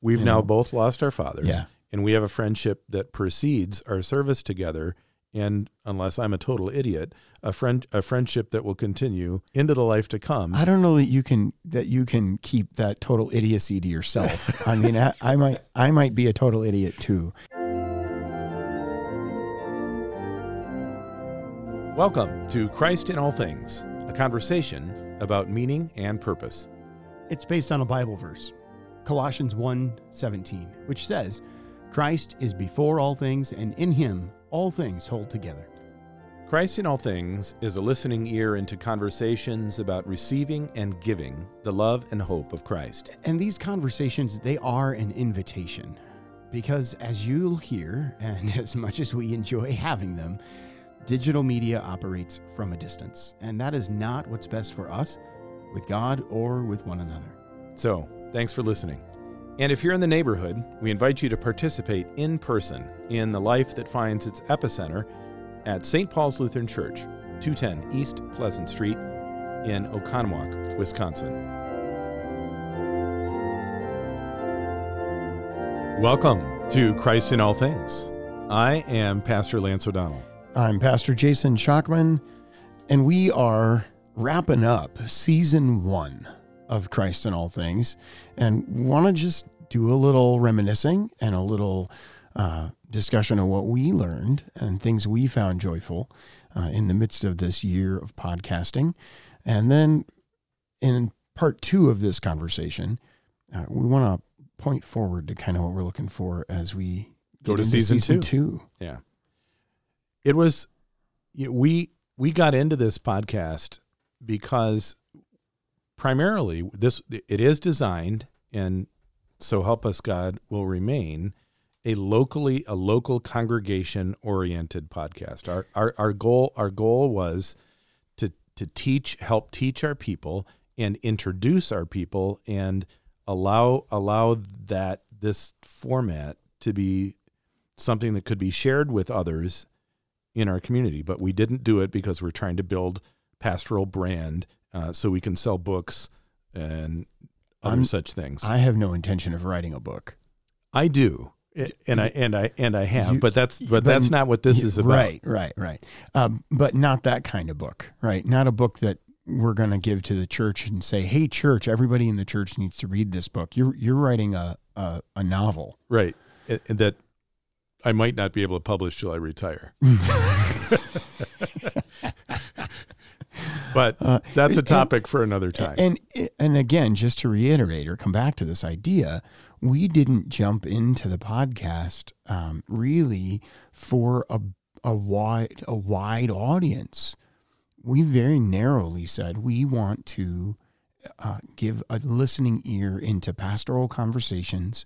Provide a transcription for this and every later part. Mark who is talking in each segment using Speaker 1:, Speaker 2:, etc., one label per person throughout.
Speaker 1: We've
Speaker 2: You
Speaker 1: now
Speaker 2: know?
Speaker 1: both lost our fathers.
Speaker 2: Yeah.
Speaker 1: And we have a friendship that precedes our service together. And unless I'm a total idiot, a friend a friendship that will continue into the life to come.
Speaker 2: I don't know that you can that you can keep that total idiocy to yourself. I mean, I, I might I might be a total idiot too.
Speaker 1: Welcome to Christ in All Things, a conversation about meaning and purpose.
Speaker 2: It's based on a Bible verse, Colossians 1:17, which says, "Christ is before all things, and in him all things hold together."
Speaker 1: Christ in All Things is a listening ear into conversations about receiving and giving the love and hope of Christ.
Speaker 2: And these conversations, they are an invitation. Because as you'll hear, and as much as we enjoy having them, digital media operates from a distance. And that is not what's best for us, with God, or with one another.
Speaker 1: So, thanks for listening. And if you're in the neighborhood, we invite you to participate in person in the life that finds its epicenter at St. Paul's Lutheran Church, 210 East Pleasant Street in Oconomowoc, Wisconsin. Welcome to Christ in All Things. I am Pastor Lance O'Donnell.
Speaker 2: I'm Pastor Jason Schockman, and we are wrapping up season one of Christ in All Things, and want to just do a little reminiscing and a little uh, discussion of what we learned and things we found joyful uh, in the midst of this year of podcasting. And then in part two of this conversation, uh, we want to point forward to kind of what we're looking for as we
Speaker 1: Go to
Speaker 2: into
Speaker 1: season
Speaker 2: two.
Speaker 1: Yeah. It was you know, we we got into this podcast because primarily this it is designed and so help us God will remain a locally a local congregation oriented podcast. Our our our goal our goal was to to teach help teach our people and introduce our people and allow allow that this format to be something that could be shared with others in our community. But we didn't do it because we're trying to build pastoral brand uh, so we can sell books and other
Speaker 2: I'm-
Speaker 1: such things. I,
Speaker 2: have no intention of writing a book.
Speaker 1: I do. And I and I and I have,
Speaker 2: You-
Speaker 1: but that's but
Speaker 2: but-
Speaker 1: that's not what this
Speaker 2: Yeah,
Speaker 1: is about.
Speaker 2: Right, right, right. Um, but not that kind of book, right? Not a book that we're going to give to the church and say, "Hey, church, everybody in the church needs to read this book." You're you're writing a a, a novel.
Speaker 1: Right. And that I might not be able to publish till I retire. but
Speaker 2: Uh,
Speaker 1: that's a
Speaker 2: and-
Speaker 1: topic for another time.
Speaker 2: And and again, just to reiterate or come back to this idea, we didn't jump into the podcast um, really for a a wide a wide audience. We very narrowly said we want to uh, give a listening ear into pastoral conversations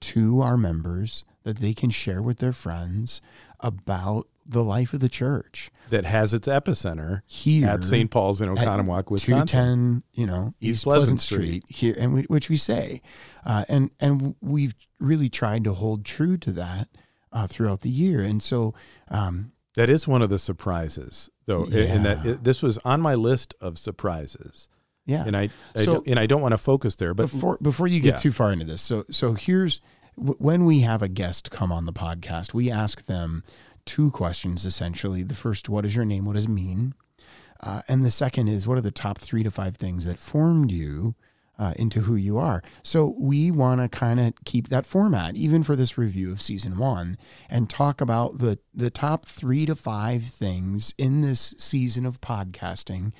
Speaker 2: to our members that they can share with their friends about the life of the church
Speaker 1: that has its epicenter
Speaker 2: here
Speaker 1: at St. Paul's in Oconomowoc, Wisconsin.
Speaker 2: 210, you know,
Speaker 1: East
Speaker 2: East,
Speaker 1: Pleasant
Speaker 2: Pleasant, Street. here, and we, which we say, uh, and and we've really tried to hold true to that uh, throughout the year, and so um,
Speaker 1: That is one of the surprises, though, and that it, this was on my list of surprises,
Speaker 2: yeah.
Speaker 1: and I, I
Speaker 2: So-
Speaker 1: don't, and I don't want to focus there, but
Speaker 2: before before you get
Speaker 1: yeah.
Speaker 2: too far into this, so so here's when we have a guest come on the podcast, we ask them two questions essentially. The first, what is your name? What does it mean? Uh, and the second is, what are the top three to five things that formed you uh, into who you are? So we want to kind of keep that format, even for this review of season one, and talk about the the top three to five things in this season of podcasting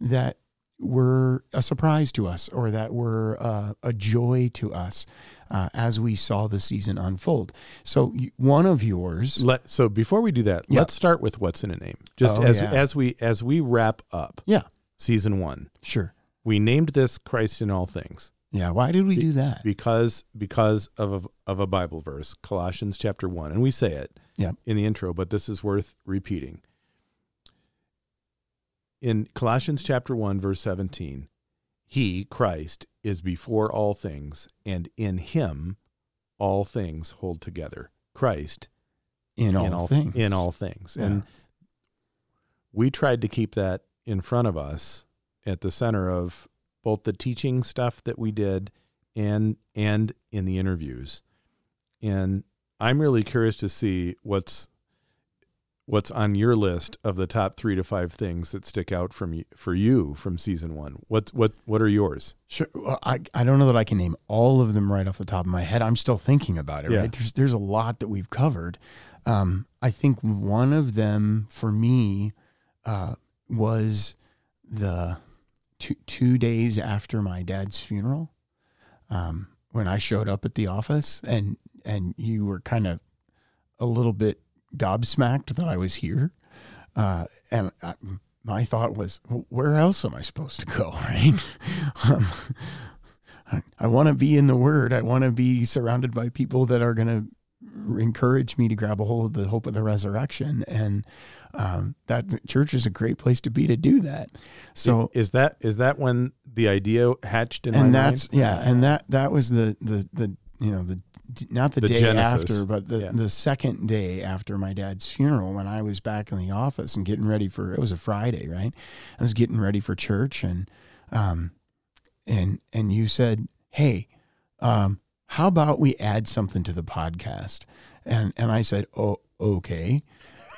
Speaker 2: that were a surprise to us or that were uh, a joy to us uh, as we saw the season unfold. So one of yours,
Speaker 1: let, so before we do that,
Speaker 2: Yeah.
Speaker 1: let's start with what's in a name. Just
Speaker 2: Oh,
Speaker 1: as
Speaker 2: yeah.
Speaker 1: as we as we wrap up
Speaker 2: yeah,
Speaker 1: season one,
Speaker 2: sure,
Speaker 1: we named this Christ in all things
Speaker 2: yeah. Why did we do that?
Speaker 1: because because of a, of a Bible verse, Colossians chapter one, and we say it
Speaker 2: Yeah.
Speaker 1: in the intro, but this is worth repeating. In Colossians chapter 1 verse 17, he Christ is before all things and in him all things hold together. Christ
Speaker 2: In all,
Speaker 1: in all
Speaker 2: things,
Speaker 1: in all things.
Speaker 2: Yeah.
Speaker 1: And we tried to keep that in front of us at the center of both the teaching stuff that we did, and and in the interviews. And I'm really curious to see what's what's on your list of the top three to five things that stick out from you, for you from season one. What what what are yours?
Speaker 2: Sure. Well, I, I don't know that I can name all of them right off the top of my head. I'm still thinking about it.
Speaker 1: Yeah.
Speaker 2: Right. There's there's a lot that we've covered. Um, I think one of them for me uh, was the two two days after my dad's funeral, um, when I showed up at the office and and you were kind of a little bit gobsmacked that I was here, uh, and I, my thought was, "Well, where else am I supposed to go? Right? um, I, I want to be in the Word. I want to be surrounded by people that are going to encourage me to grab a hold of the hope of the resurrection, and um, that church is a great place to be to do that. So
Speaker 1: is that is that when the idea hatched in
Speaker 2: and
Speaker 1: my
Speaker 2: that's
Speaker 1: mind?
Speaker 2: yeah, and that that was the the the you know the not the,
Speaker 1: The
Speaker 2: day
Speaker 1: genesis.
Speaker 2: after, but the
Speaker 1: Yeah.
Speaker 2: the second day after my dad's funeral, when I was back in the office and getting ready for it was a Friday, right? I was getting ready for church, and um, and and you said, hey, um, how about we add something to the podcast? And and I said, oh, okay.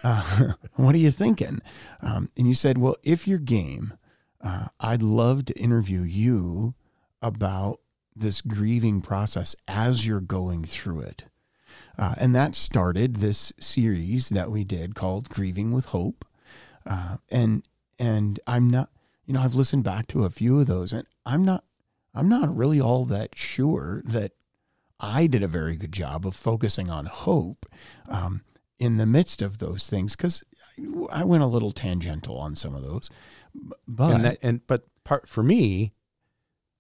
Speaker 2: Uh, what are you thinking? Um, and you said, well, if you're game, uh, I'd love to interview you about this grieving process as you're going through it. Uh, and that started this series that we did called Grieving with Hope. Uh, and and I'm not, you know, I've listened back to a few of those, and I'm not, I'm not really all that sure that I did a very good job of focusing on hope um, in the midst of those things because I went a little tangential on some of those. But
Speaker 1: and that, and but part for me,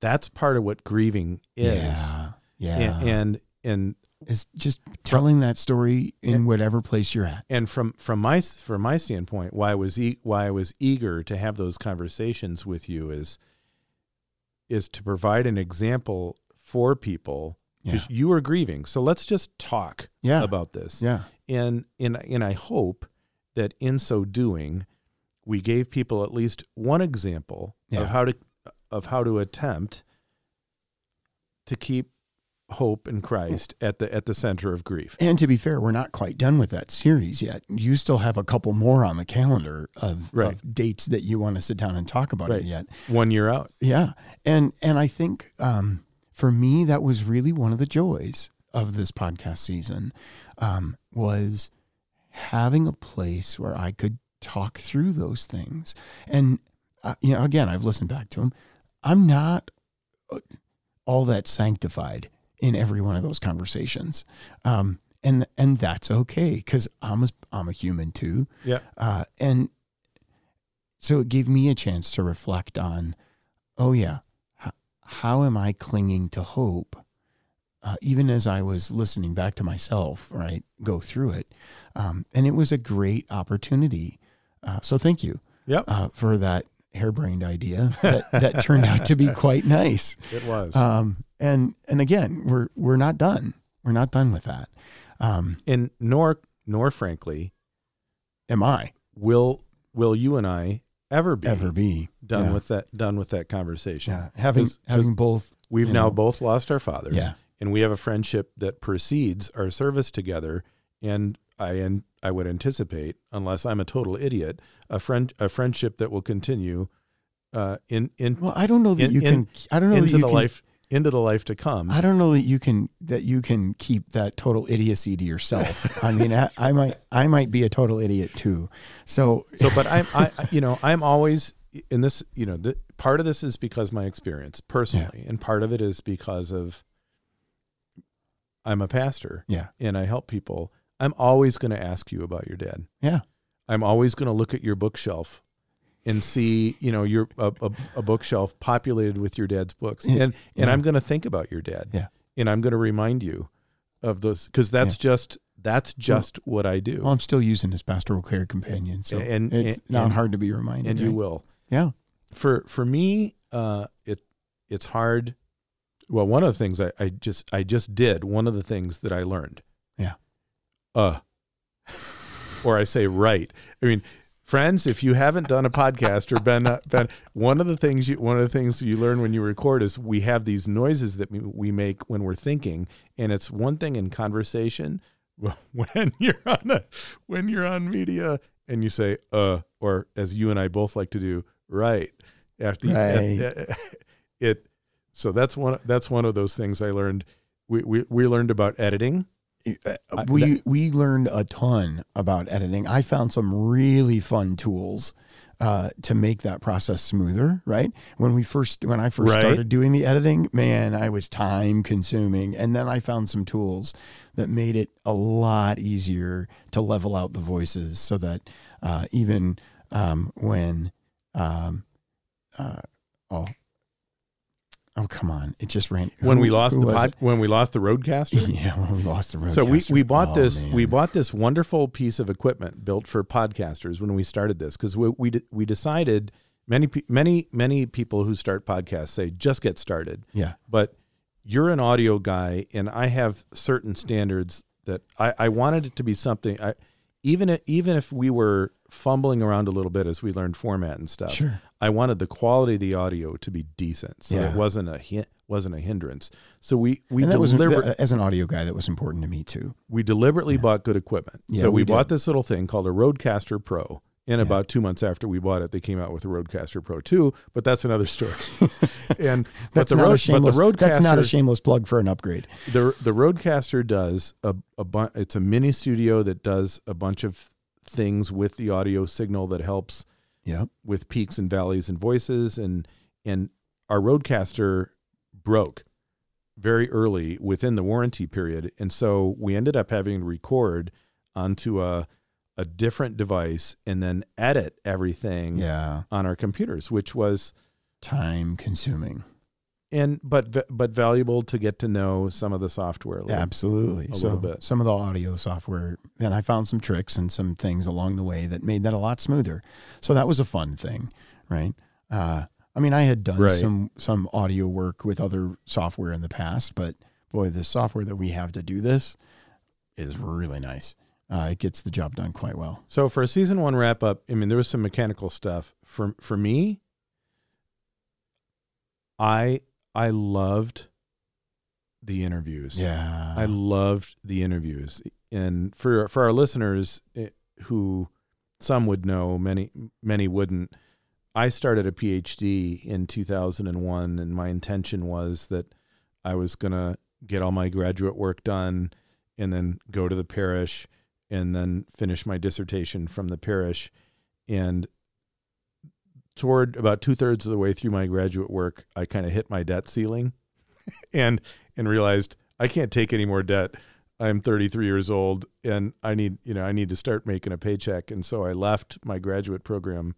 Speaker 1: that's part of what grieving is.
Speaker 2: yeah, yeah,
Speaker 1: And, and and
Speaker 2: it's just telling that story in
Speaker 1: And-
Speaker 2: whatever place you're at.
Speaker 1: and from from my from my standpoint, why I was e- why I was eager to have those conversations with you is is to provide an example for people
Speaker 2: Yeah,
Speaker 1: because you are grieving. So let's just talk
Speaker 2: yeah,
Speaker 1: about this.
Speaker 2: yeah,
Speaker 1: and and and I hope that in so doing, we gave people at least one example
Speaker 2: Yeah.
Speaker 1: of how to of how to attempt to keep hope in Christ at the at the center of grief.
Speaker 2: And to be fair, we're not quite done with that series yet. You still have a couple more on the calendar of,
Speaker 1: Right.
Speaker 2: of dates that you want to sit down and talk about
Speaker 1: Right.
Speaker 2: it yet.
Speaker 1: One year out.
Speaker 2: Yeah, and and I think um, for me that was really one of the joys of this podcast season um, was having a place where I could talk through those things. And uh, you know, again, I've listened back to them. I'm not uh, all that sanctified in every one of those conversations, um, and and that's okay because I'm a, I'm a human too.
Speaker 1: Yeah.
Speaker 2: Uh, and so it gave me a chance to reflect on, oh yeah, how, how am I clinging to hope? Uh, even as I was listening back to myself, right, go through it, um, and it was a great opportunity. Uh, so thank you
Speaker 1: Yep.
Speaker 2: uh, for that harebrained idea that, that turned out to be quite nice.
Speaker 1: It was.
Speaker 2: Um, and and again, we're we're not done. We're not done with that. Um,
Speaker 1: and nor nor frankly
Speaker 2: am I
Speaker 1: will will you and I ever be
Speaker 2: ever be
Speaker 1: done
Speaker 2: yeah.
Speaker 1: with that done with that conversation.
Speaker 2: Yeah, having
Speaker 1: 'Cause-
Speaker 2: having both.
Speaker 1: We've now
Speaker 2: know,
Speaker 1: both lost our fathers.
Speaker 2: Yeah.
Speaker 1: And we have a friendship that precedes our service together. And I and I would anticipate, unless I'm a total idiot, a friend a friendship that will continue uh, in in
Speaker 2: Well, I don't know that
Speaker 1: in-
Speaker 2: you
Speaker 1: in-
Speaker 2: can. I don't know that
Speaker 1: into
Speaker 2: you
Speaker 1: the
Speaker 2: can,
Speaker 1: life into the life to come.
Speaker 2: I don't know that you can that you can keep that total idiocy to yourself. I mean, I, I might I might be a total idiot too. So
Speaker 1: So, but I'm, I, I- you know, I'm always in this, you know, the, part of this is because my experience personally, and part of it is because of I'm a pastor
Speaker 2: yeah,
Speaker 1: and I help people. I'm always going to ask you about your dad.
Speaker 2: yeah,
Speaker 1: I'm always going to look at your bookshelf and see, you know, your a, a, a bookshelf populated with your dad's books,
Speaker 2: Yeah,
Speaker 1: and and
Speaker 2: yeah.
Speaker 1: I'm going to think about your dad.
Speaker 2: Yeah.
Speaker 1: and I'm going to remind you of those because that's just that's just what I do,
Speaker 2: Well, I'm still using his pastoral care companion, so
Speaker 1: And-
Speaker 2: it's
Speaker 1: and-
Speaker 2: not
Speaker 1: and-
Speaker 2: hard to be reminded.
Speaker 1: and you will.
Speaker 2: Yeah,
Speaker 1: for for me uh it it's hard well one of the things I, I just i just did one of the things that i learned
Speaker 2: Yeah.
Speaker 1: Uh or i say right. I mean friends, if you haven't done a podcast or been, uh, been one of the things you one of the things you learn when you record is we have these noises that we, make when we're thinking, and it's one thing in conversation when you're on a when you're on media and you say uh or as you and I both like to do right after you,
Speaker 2: Right.
Speaker 1: it so that's one that's one of those things I learned. We we, we learned about editing
Speaker 2: we
Speaker 1: that-
Speaker 2: we learned a ton about editing. I found some really fun tools uh, to make that process smoother. Right when we first when I first
Speaker 1: Right.
Speaker 2: started doing the editing, man, I was time consuming, and then I found some tools that made it a lot easier to level out the voices, so that uh, even um, when um, uh, oh oh come on, it just ran.
Speaker 1: When
Speaker 2: who-
Speaker 1: we lost the pod, when we lost the RodeCaster?
Speaker 2: Yeah, when we lost the RodeCaster.
Speaker 1: So we, we bought
Speaker 2: Oh,
Speaker 1: this we bought this wonderful piece of equipment built for podcasters when we started this because we we, we decided many many many people who start podcasts say just get started.
Speaker 2: Yeah.
Speaker 1: but you're an audio guy and I have certain standards that I, I wanted it to be something I even if, even if we were fumbling around a little bit as we learned format and stuff
Speaker 2: Sure.
Speaker 1: I wanted the quality of the audio to be decent so
Speaker 2: Yeah.
Speaker 1: it wasn't a hi- wasn't a hindrance so we we
Speaker 2: and that was
Speaker 1: deliberately
Speaker 2: as an audio guy, that was important to me too.
Speaker 1: we deliberately bought good equipment.
Speaker 2: Yeah,
Speaker 1: so we,
Speaker 2: we
Speaker 1: bought this little thing called a RodeCaster Pro. And
Speaker 2: Yeah.
Speaker 1: about two months after we bought it, they came out with a RodeCaster Pro 2, but that's another story. and but
Speaker 2: That's
Speaker 1: the,
Speaker 2: not
Speaker 1: road,
Speaker 2: a
Speaker 1: but the
Speaker 2: shameless.
Speaker 1: RodeCaster,
Speaker 2: That's not a shameless plug for an upgrade.
Speaker 1: the the RodeCaster does a, a bu- it's a mini studio that does a bunch of things with the audio signal that helps
Speaker 2: Yeah.
Speaker 1: with peaks and valleys and voices and and our RodeCaster broke very early within the warranty period and so we ended up having to record onto a a different device and then edit everything
Speaker 2: Yeah.
Speaker 1: on our computers which was
Speaker 2: Time consuming.
Speaker 1: and but but valuable to get to know some of the software little.
Speaker 2: Absolutely.
Speaker 1: a
Speaker 2: so
Speaker 1: little bit.
Speaker 2: some of the audio software, and I found some tricks and some things along the way that made that a lot smoother. So that was a fun thing, right? Uh, I mean, I had done
Speaker 1: Right.
Speaker 2: some some audio work with other software in the past, but boy, the software that we have to do this is really nice. Uh, it gets the job done quite well.
Speaker 1: So for a season one wrap up, I mean, there was some mechanical stuff. For for me, I I loved the interviews.
Speaker 2: Yeah.
Speaker 1: I loved the interviews, and for for our listeners eh, who some would know, many many wouldn't. I started a PhD in 2001, and my intention was that I was gonna get all my graduate work done, and then go to the parish, and then finish my dissertation from the parish, and toward about two thirds of the way through my graduate work, I kind of hit my debt ceiling, and and realized I can't take any more debt. I'm 33 years old and I need, you know, I need to start making a paycheck. And so I left my graduate program,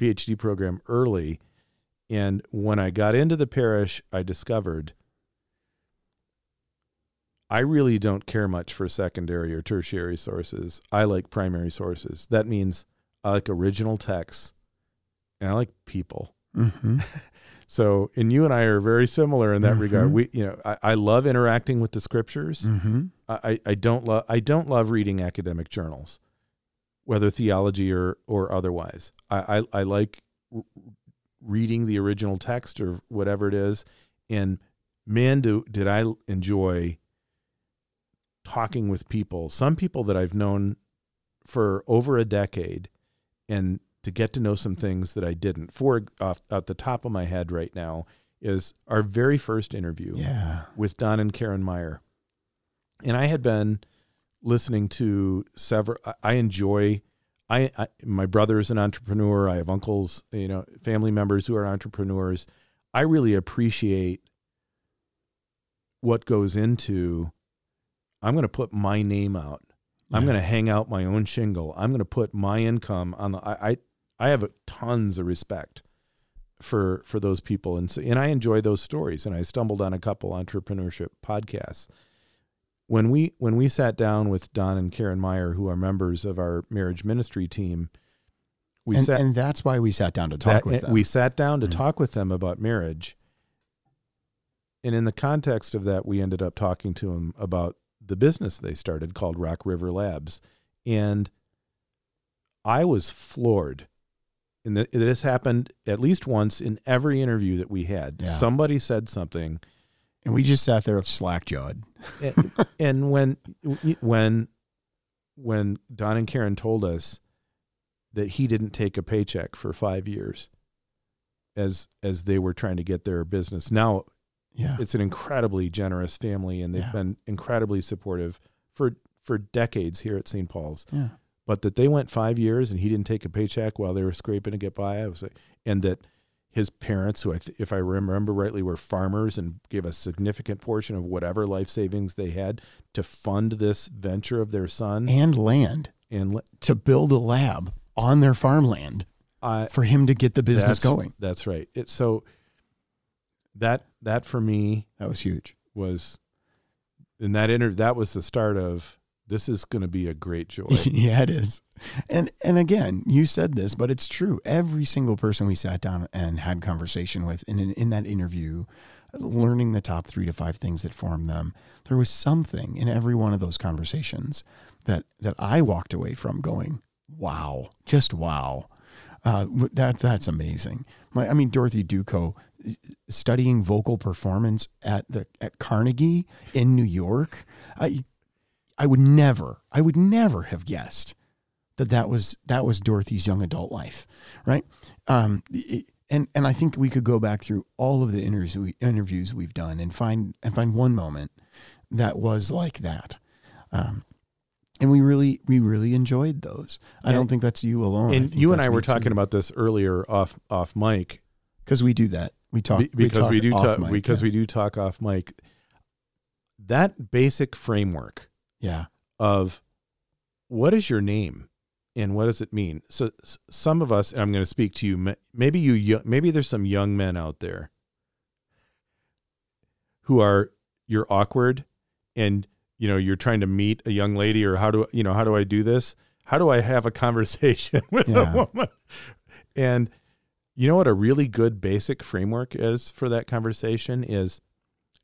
Speaker 1: PhD program early. And when I got into the parish, I discovered I really don't care much for secondary or tertiary sources. I like primary sources. That means I like original texts and I like people.
Speaker 2: hmm
Speaker 1: So, and you and I are very similar in that regard.
Speaker 2: Mhm.
Speaker 1: We, you know, I, I love interacting with the scriptures.
Speaker 2: hmm
Speaker 1: I, I don't love I don't love reading academic journals, whether theology or or otherwise. I I, I like r- reading the original text or whatever it is, and man, do did I enjoy talking with people. Some people that I've known for over a decade, and to get to know some things that I didn't. For off at the top of my head right now is our very first interview
Speaker 2: Yeah.
Speaker 1: with Don and Karen Meyer. And I had been listening to several I- enjoy I, I my brother is an entrepreneur. I have uncles, you know, family members who are entrepreneurs. I really appreciate what goes into I'm going to put my name out. I'm going to hang out my own shingle. I'm going to put my income on the I I, I have tons of respect for for those people and so, and I enjoy those stories and I stumbled on a couple entrepreneurship podcasts. When we when we sat down with Don and Karen Meyer who are members of our marriage ministry team, we
Speaker 2: and,
Speaker 1: sat
Speaker 2: and that's why we sat down to talk
Speaker 1: that-
Speaker 2: with them.
Speaker 1: we sat down to
Speaker 2: Mhm.
Speaker 1: talk with them about marriage. And in the context of that, we ended up talking to them about the business they started called Rock River Labs. And I was floored. And th- this happened at least once in every interview that we had.
Speaker 2: Yeah.
Speaker 1: Somebody said something,
Speaker 2: And we just sat there slack jawed.
Speaker 1: and, and when when when Don and Karen told us that he didn't take a paycheck for five years, as as they were trying to get their business. Now
Speaker 2: Yeah.
Speaker 1: it's an incredibly generous family, and they've
Speaker 2: Yeah.
Speaker 1: been incredibly supportive for for decades here at St. Paul's.
Speaker 2: Yeah.
Speaker 1: But that they went five years and he didn't take a paycheck while they were scraping to get by. I was like, and that his parents, who I th- if I remember rightly, were farmers and gave a significant portion of whatever life savings they had to fund this venture of their son.
Speaker 2: And land
Speaker 1: And le-
Speaker 2: to build a lab on their farmland
Speaker 1: I,
Speaker 2: for him to get the business
Speaker 1: that's,
Speaker 2: going.
Speaker 1: That's right. It, so that that for me
Speaker 2: That was huge.
Speaker 1: was in that inter that was the start of this is going to be a great joy.
Speaker 2: yeah, it is. And and again, you said this, but it's true. Every single person we sat down and had conversation with in in that interview, learning the top 3 to 5 things that form them, there was something in every one of those conversations that that I walked away from going, "Wow, just wow." Uh, that that's amazing. My, I mean, Dorothy Duco studying vocal performance at the at Carnegie in New York. I I would never, I would never have guessed that that was that was Dorothy's young adult life, right? Um, it- and and I think we could go back through all of the interviews we, interviews we've done and find and find one moment that was like that. Um, and we really we really enjoyed those. I don't think that's you alone.
Speaker 1: and you and I were talking
Speaker 2: too.
Speaker 1: about this earlier off off mic
Speaker 2: because we do that. We talk
Speaker 1: be- because we,
Speaker 2: talk
Speaker 1: do talk
Speaker 2: mic,
Speaker 1: because
Speaker 2: yeah.
Speaker 1: we do talk off mic. That basic framework
Speaker 2: yeah
Speaker 1: of what is your name and what does it mean? So some of us, and I'm going to speak to you. Maybe you, maybe there's some young men out there who are you're awkward, and you know you're trying to meet a young lady, or how do you know how do I do this? How do I have a conversation with
Speaker 2: Yeah.
Speaker 1: a woman? And you know what a really good basic framework is for that conversation is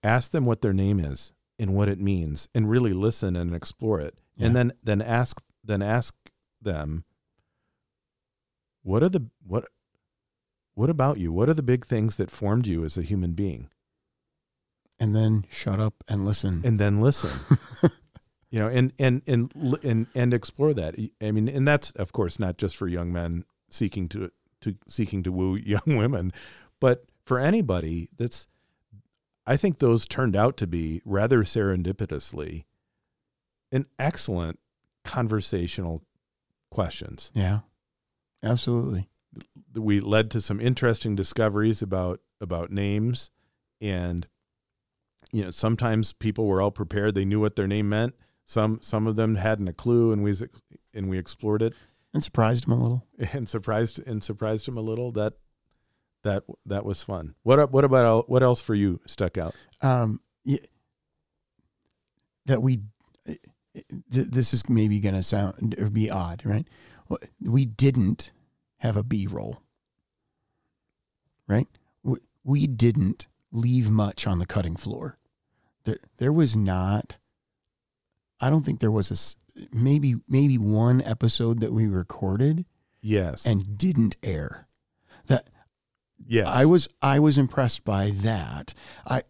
Speaker 1: ask them what their name is and what it means and really listen and explore it. And then then ask then ask them what are the what what about you? What are the big things that formed you as a human being?
Speaker 2: And then shut up and listen.
Speaker 1: and then listen. You know and and and and and explore that. I mean and that's of course not just for young men seeking to to seeking to woo young women. But for anybody that's i think those turned out to be rather serendipitously an excellent conversational questions.
Speaker 2: Yeah, absolutely.
Speaker 1: we led to some interesting discoveries about about names and you know sometimes people were all prepared. They knew what their name meant. Some some of them hadn't a clue and we and we explored it
Speaker 2: And surprised him a little.
Speaker 1: and surprised and surprised him a little that that that was fun what what about what else for you stuck out
Speaker 2: um, that we this is maybe going to sound or be odd, right? We didn't have a B roll, right? We- We didn't leave much on the cutting floor. There, there was not. I don't think there was a maybe maybe one episode that we recorded
Speaker 1: yes
Speaker 2: and didn't air. That
Speaker 1: yes
Speaker 2: I was I was impressed by that. I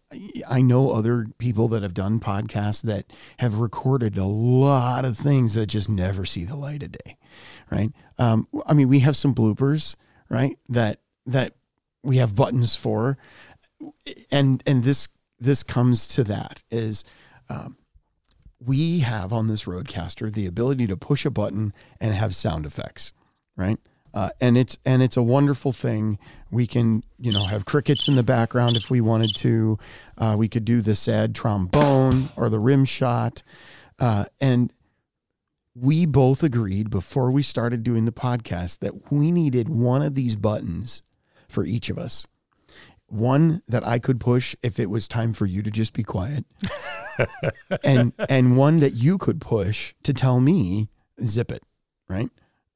Speaker 2: I know other people that have done podcasts that have recorded a lot of things that just never see the light of day, right? Um, I mean, we have some bloopers, right? That that we have buttons for, and and this this comes to that is. Um, we have on this RodeCaster the ability to push a button and have sound effects right? Uh, and it's and it's a wonderful thing. We can you know have crickets in the background if we wanted to. Uh, we could do the sad trombone or the rim shot. Uh, and we both agreed before we started doing the podcast that we needed one of these buttons for each of us. One that I could push if it was time for you to just be quiet and and one that you could push to tell me zip it right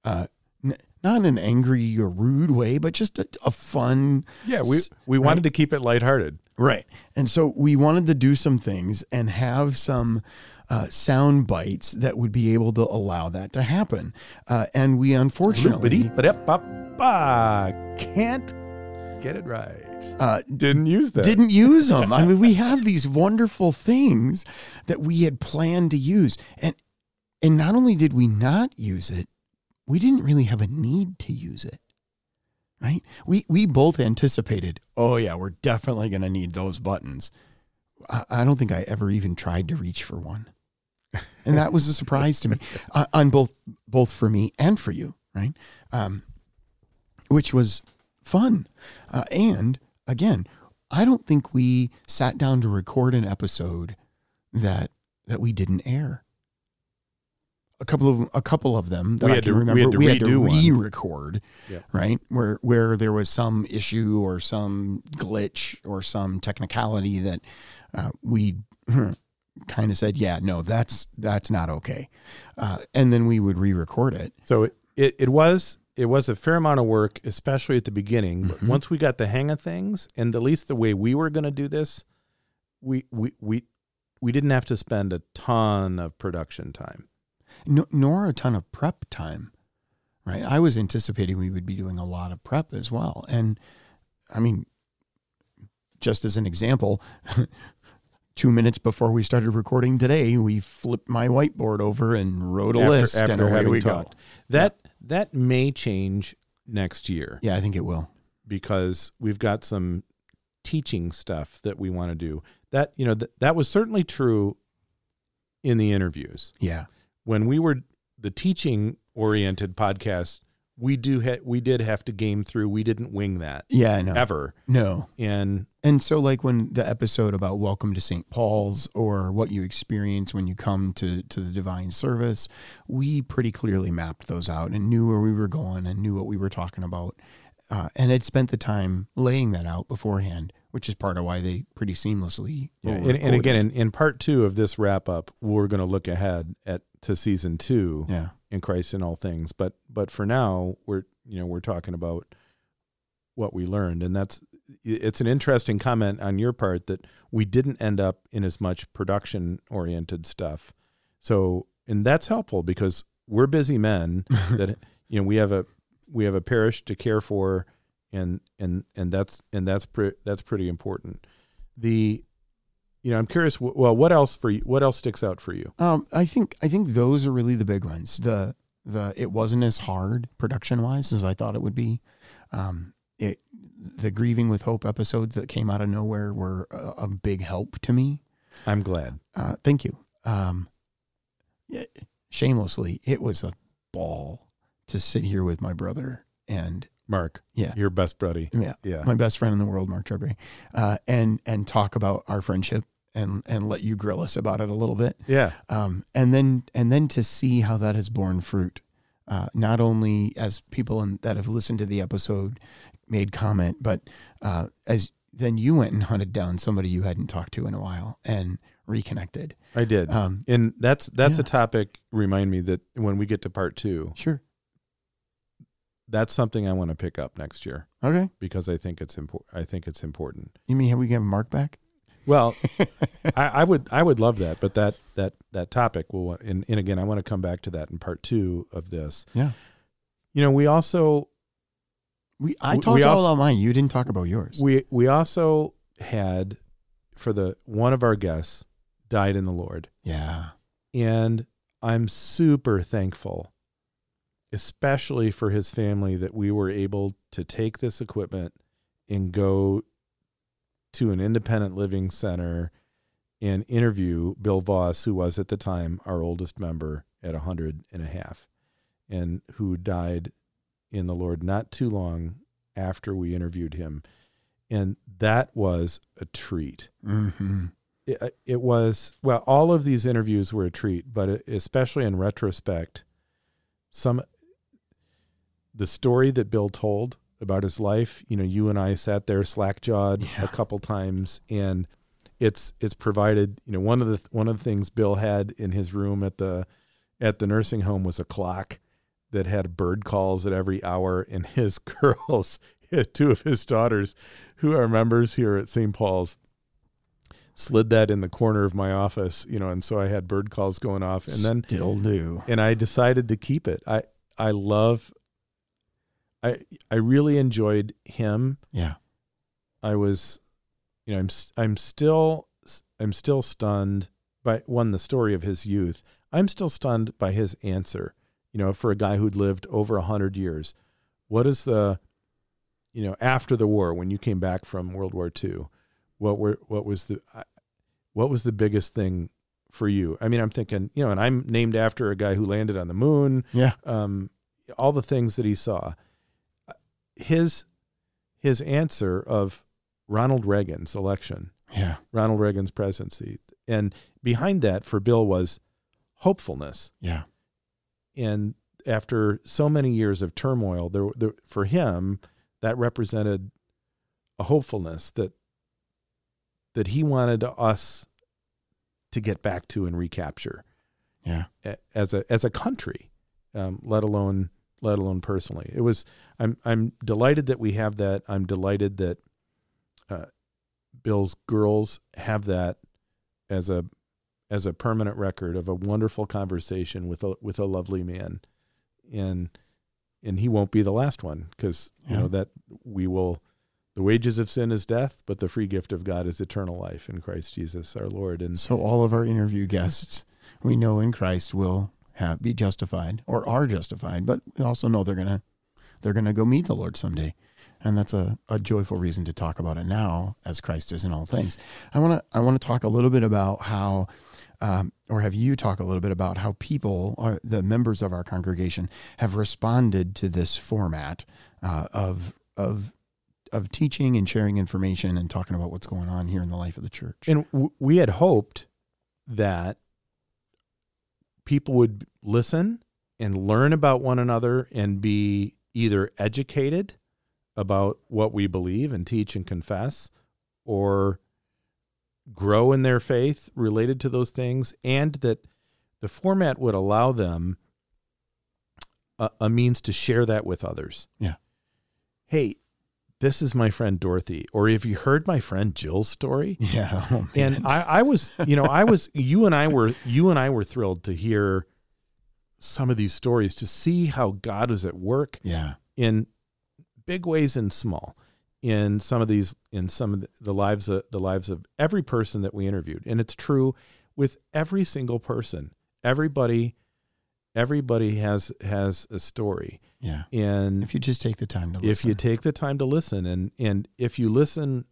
Speaker 2: uh n- not in an angry or rude way but just a, a fun
Speaker 1: yeah we we
Speaker 2: right?
Speaker 1: wanted to keep it lighthearted
Speaker 2: Right. And so we wanted to do some things and have some uh, sound bites that would be able to allow that to happen. Uh, and we unfortunately
Speaker 1: can't get it right.
Speaker 2: Uh,
Speaker 1: Didn't use them.
Speaker 2: didn't use them. I mean, we have these wonderful things that we had planned to use. And and not only did we not use it, we didn't really have a need to use it. Right? We we both anticipated, oh yeah, we're definitely gonna need those buttons. I, I don't think I ever even tried to reach for one. And that was a surprise to me. Uh, on both both for me and for you, right? Um, which was fun. Uh, and again, I don't think we sat down to record an episode that that we didn't air. A couple of a couple of them that
Speaker 1: We
Speaker 2: I
Speaker 1: had
Speaker 2: can
Speaker 1: to- we had to redo one.
Speaker 2: re-record,
Speaker 1: Yep.
Speaker 2: right? Where where there was some issue or some glitch or some technicality that uh, we kind of said, yeah, no, that's that's not okay, uh, and then we would re-record it.
Speaker 1: So it, it, it was it was a fair amount of work, especially at the beginning. But
Speaker 2: Mhm.
Speaker 1: once we got the hang of things, and at least the way we were going to do this, we we we we didn't have to spend a ton of production time.
Speaker 2: no, nor a ton of prep time, right? I was anticipating we would be doing a lot of prep as well. And I mean, just as an example, two minutes before we started recording today, we flipped my whiteboard over and wrote a
Speaker 1: After-
Speaker 2: list
Speaker 1: after
Speaker 2: and away we
Speaker 1: talked.
Speaker 2: go.
Speaker 1: That that may change next year
Speaker 2: Yeah, I think it will.
Speaker 1: because we've got some teaching stuff that we want to do. That you know th- that was certainly true in the interviews.
Speaker 2: Yeah.
Speaker 1: when we were the teaching oriented podcast, we do ha- we did have to game through. We didn't wing that
Speaker 2: Yeah, no.
Speaker 1: ever.
Speaker 2: No.
Speaker 1: And
Speaker 2: And so, like when the episode about Welcome to St. Paul's or what you experience when you come to, to the divine service, we pretty clearly mapped those out and knew where we were going and knew what we were talking about. Uh, and had spent the time laying that out beforehand, which is part of why they pretty seamlessly.
Speaker 1: yeah, and, and again, in, in part two of this wrap up, we're going to look ahead at to season two
Speaker 2: yeah,
Speaker 1: in Christ in all things. But but for now, we're you know we're talking about what we learned, and that's it's an interesting comment on your part that we didn't end up in as much production oriented stuff. So and that's helpful because we're busy men that you know we have a we have a parish to care for and and and that's and that's pre- that's pretty important the you know i'm curious well what else for you what else sticks out for you
Speaker 2: Um, I think I think those are really the big ones. The the it wasn't as hard production wise as I thought it would be. Um, it the grieving with hope episodes that came out of nowhere were a, a big help to me.
Speaker 1: i'm glad
Speaker 2: Uh, thank you. Um, yeah, shamelessly, it was a ball to sit here with my brother and
Speaker 1: mark
Speaker 2: Yeah.
Speaker 1: your best buddy
Speaker 2: yeah,
Speaker 1: yeah
Speaker 2: my best friend in the world, Mark Trebery, uh, and and talk about our friendship and and let you grill us about it a little bit.
Speaker 1: yeah
Speaker 2: um, and then and then to see how that has borne fruit, uh, not only as people in, that have listened to the episode made comment, but uh, as then you went and hunted down somebody you hadn't talked to in a while and reconnected.
Speaker 1: i did
Speaker 2: Um,
Speaker 1: and that's that's
Speaker 2: Yeah.
Speaker 1: a topic remind me that when we get to part two
Speaker 2: sure.
Speaker 1: that's something i want to pick up next year
Speaker 2: Okay.
Speaker 1: because i think it's important i think it's important
Speaker 2: You mean have we get Mark back?
Speaker 1: Well I, I would I would love that, but that that that topic will and, and again I want to come back to that in part two of this.
Speaker 2: Yeah.
Speaker 1: You know, we also
Speaker 2: We I
Speaker 1: We-
Speaker 2: talked
Speaker 1: we
Speaker 2: all
Speaker 1: also-
Speaker 2: about mine. You didn't talk about yours.
Speaker 1: we we also had for the one of our guests died in the Lord.
Speaker 2: yeah.
Speaker 1: And I'm super thankful, especially for his family, that we were able to take this equipment and go to an independent living center and interview Bill Voss, who was at the time our oldest member at 100 and a hundred and a half, and who died in the Lord not too long after we interviewed him. And that was a treat
Speaker 2: Mm-hmm.
Speaker 1: it, it was well all of these interviews were a treat but especially in retrospect some the story that bill told about his life you know you and i sat there slack-jawed
Speaker 2: Yeah.
Speaker 1: a couple times and it's it's provided you know one of the one of the things bill had in his room at the at the nursing home was a clock that had bird calls at every hour and his girls two of his daughters who are members here at st paul's slid that in the corner of my office, you know, and so I had bird calls going off, and then
Speaker 2: still do.
Speaker 1: and I decided to keep it. I I love. I I really enjoyed him.
Speaker 2: Yeah.
Speaker 1: I was, you know, I'm I'm still I'm still stunned by one the story of his youth. I'm still stunned by his answer. You know, for a guy who'd lived over a hundred years, what is the, you know, after the war when you came back from World War II, what were what was the, what was the biggest thing for you? I mean, I'm thinking, you know, and I'm named after a guy who landed on the moon
Speaker 2: Yeah.
Speaker 1: um, all the things that he saw. His his answer of Ronald Reagan's election,
Speaker 2: Yeah.
Speaker 1: Ronald Reagan's presidency, and behind that for Bill was hopefulness.
Speaker 2: Yeah.
Speaker 1: And after so many years of turmoil, there, there for him that represented a hopefulness that that he wanted us to get back to and recapture
Speaker 2: Yeah.
Speaker 1: as a as a country, um, let alone let alone personally. It was. I'm I'm delighted that we have that. I'm delighted that uh, Bill's girls have that as a as a permanent record of a wonderful conversation with a with a lovely man, and and he won't be the last one because you
Speaker 2: Yeah.
Speaker 1: know that we will. The wages of sin is death, but the free gift of God is eternal life in Christ Jesus our Lord. And
Speaker 2: So all of our interview guests, we know in Christ will have, be justified or are justified, but we also know they're gonna they're gonna go meet the Lord someday, and that's a, a joyful reason to talk about it now, as Christ is in all things. I want to I want to talk a little bit about how. Um, or have you talk a little bit about how people, are, the members of our congregation, have responded to this format uh, of of of teaching and sharing information and talking about what's going on here in the life of the church?
Speaker 1: And w- we had hoped that people would listen and learn about one another and be either educated about what we believe and teach and confess or grow in their faith related to those things and that the format would allow them a, a means to share that with others.
Speaker 2: Yeah.
Speaker 1: Hey, this is my friend Dorothy. Or have you heard my friend Jill's story?
Speaker 2: Yeah. oh,
Speaker 1: and I, I was, you know, I was, you and I were, you and I were thrilled to hear some of these stories, to see how God was at work
Speaker 2: yeah.
Speaker 1: in big ways and small in some of these, in some of the, the lives of the lives of every person that we interviewed. And it's true with every single person. Everybody, everybody has has a story.
Speaker 2: Yeah.
Speaker 1: And
Speaker 2: If you just take the time to
Speaker 1: if
Speaker 2: listen.
Speaker 1: you take the time to listen and and if you listen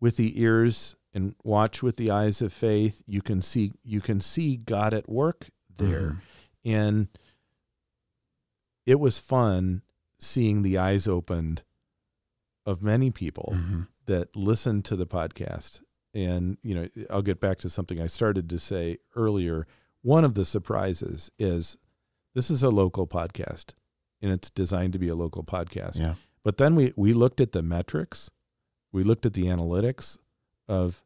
Speaker 1: with the ears and watch with the eyes of faith you can see you can see god at work there
Speaker 2: Mhm.
Speaker 1: and it was fun seeing the eyes opened of many people
Speaker 2: Mhm.
Speaker 1: that listened to the podcast and you know i'll get back to something i started to say earlier one of the surprises is this is a local podcast and it's designed to be a local podcast
Speaker 2: Yeah.
Speaker 1: but then we we looked at the metrics, we looked at the analytics of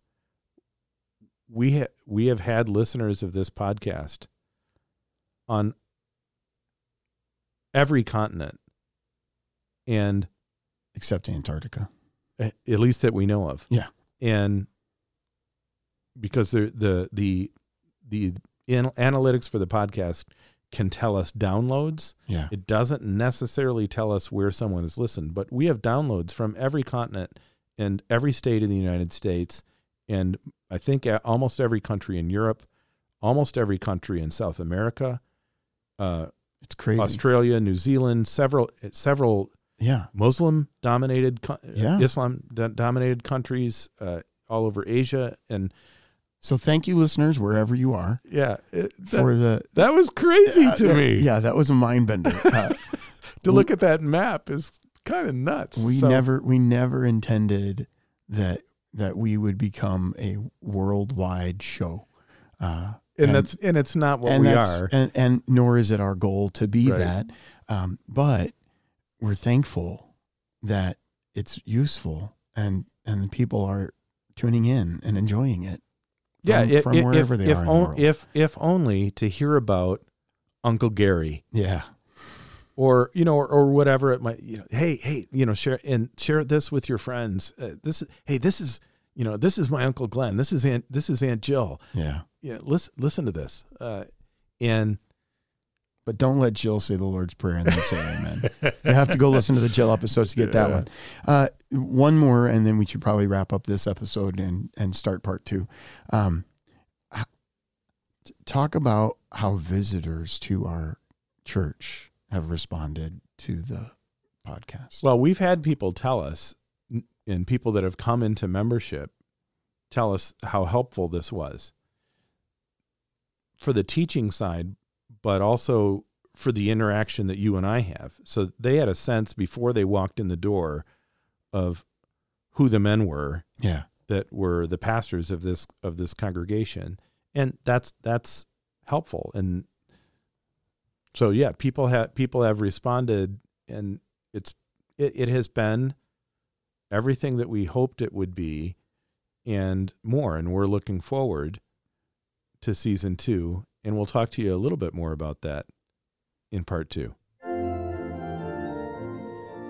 Speaker 1: we ha- we have had listeners of this podcast on every continent, and
Speaker 2: Except Antarctica.
Speaker 1: at least that we know of.
Speaker 2: Yeah.
Speaker 1: and because the the the the an- analytics for the podcast can tell us downloads.
Speaker 2: Yeah.
Speaker 1: It doesn't necessarily tell us where someone has listened, but we have downloads from every continent and every state in the United States, and I think almost every country in Europe, almost every country in South America, uh,
Speaker 2: It's crazy.
Speaker 1: Australia, New Zealand, several several
Speaker 2: yeah.
Speaker 1: Muslim dominated,
Speaker 2: Yeah.
Speaker 1: Islam dominated countries uh, all over Asia, and
Speaker 2: So thank you, listeners, wherever you are,
Speaker 1: yeah, it, that,
Speaker 2: for the.
Speaker 1: that was crazy to
Speaker 2: Uh,
Speaker 1: me.
Speaker 2: Yeah, that was a mind bender. Uh,
Speaker 1: to look at that map is kind of nuts.
Speaker 2: we
Speaker 1: So-
Speaker 2: never we never intended that that we would become a worldwide show. Uh,
Speaker 1: and,
Speaker 2: and-
Speaker 1: that's and it's not what we are.
Speaker 2: and and nor is it our goal to be
Speaker 1: Right.
Speaker 2: that. Um, but we're thankful that it's useful and and people are tuning in and enjoying it.
Speaker 1: Yeah,
Speaker 2: from,
Speaker 1: if,
Speaker 2: from wherever
Speaker 1: if,
Speaker 2: they
Speaker 1: if,
Speaker 2: are in the
Speaker 1: if if only to hear about Uncle Gary
Speaker 2: yeah,
Speaker 1: or you know or, or whatever it might. You know, hey hey, you know, share and share this with your friends. Uh, this hey, this is you know, this is my uncle Glenn. This is Aunt. This is Aunt Jill.
Speaker 2: Yeah.
Speaker 1: Yeah, listen, listen to this. Uh, and
Speaker 2: But don't let Jill say the Lord's Prayer and then say amen. you have to go listen to the Jill episodes to get that
Speaker 1: Yeah.
Speaker 2: one. Uh, one more, and then we should probably wrap up this episode and, and start part two. Um, talk about how visitors to our church have responded to the podcast.
Speaker 1: well, we've had people tell us, and people that have come into membership, tell us how helpful this was for the teaching side, but also for the interaction that you and I have. So they had a sense before they walked in the door of who the men were
Speaker 2: yeah.
Speaker 1: that were the pastors of this of this congregation and that's that's helpful and so yeah people have people have responded and it's it, it has been everything that we hoped it would be and more and we're looking forward to season 2 and we'll talk to you a little bit more about that in part 2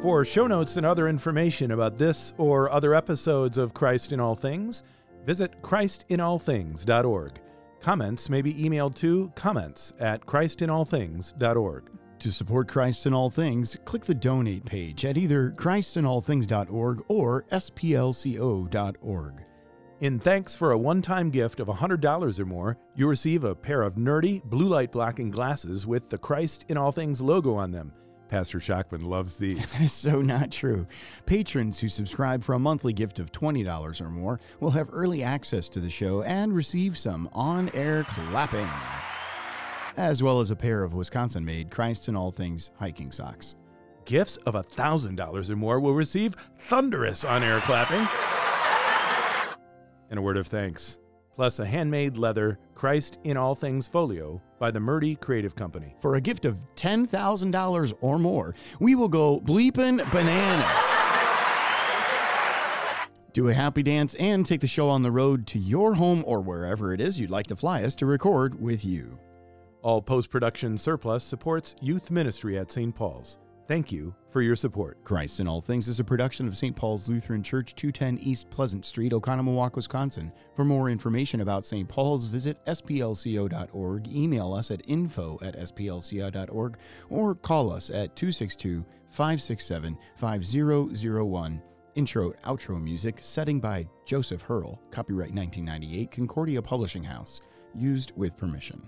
Speaker 1: for show notes and other information about this or other episodes of Christ in All Things, visit christinallthings.org. Comments may be emailed to comments at christinallthings.org.
Speaker 2: To support Christ in all things, click the donate page at either christinallthings.org or splco.org.
Speaker 1: In thanks for a one time gift of $100 or more, you receive a pair of nerdy blue light blocking glasses with the Christ in All Things logo on them. Pastor Shockman loves these.
Speaker 2: That is so not true. Patrons who subscribe for a monthly gift of $20 or more will have early access to the show and receive some on air clapping, as well as a pair of Wisconsin made Christ in All Things hiking socks.
Speaker 1: Gifts of $1,000 or more will receive thunderous on air clapping and a word of thanks, plus a handmade leather Christ in All Things folio by the Murdy Creative Company.
Speaker 2: For a gift of $10,000 or more, we will go bleepin' bananas. Do a happy dance and take the show on the road to your home or wherever it is you'd like to fly us to record with you.
Speaker 1: All post production surplus supports youth ministry at St. Paul's. Thank you for your support.
Speaker 2: Christ in All Things is a production of St. Paul's Lutheran Church, 210 East Pleasant Street, Oconomowoc, Wisconsin. For more information about St. Paul's, visit splco.org, email us at info at splco.org, or call us at 262 567 5001. Intro outro music, setting by Joseph Herl, copyright 1998, Concordia Publishing House, used with permission.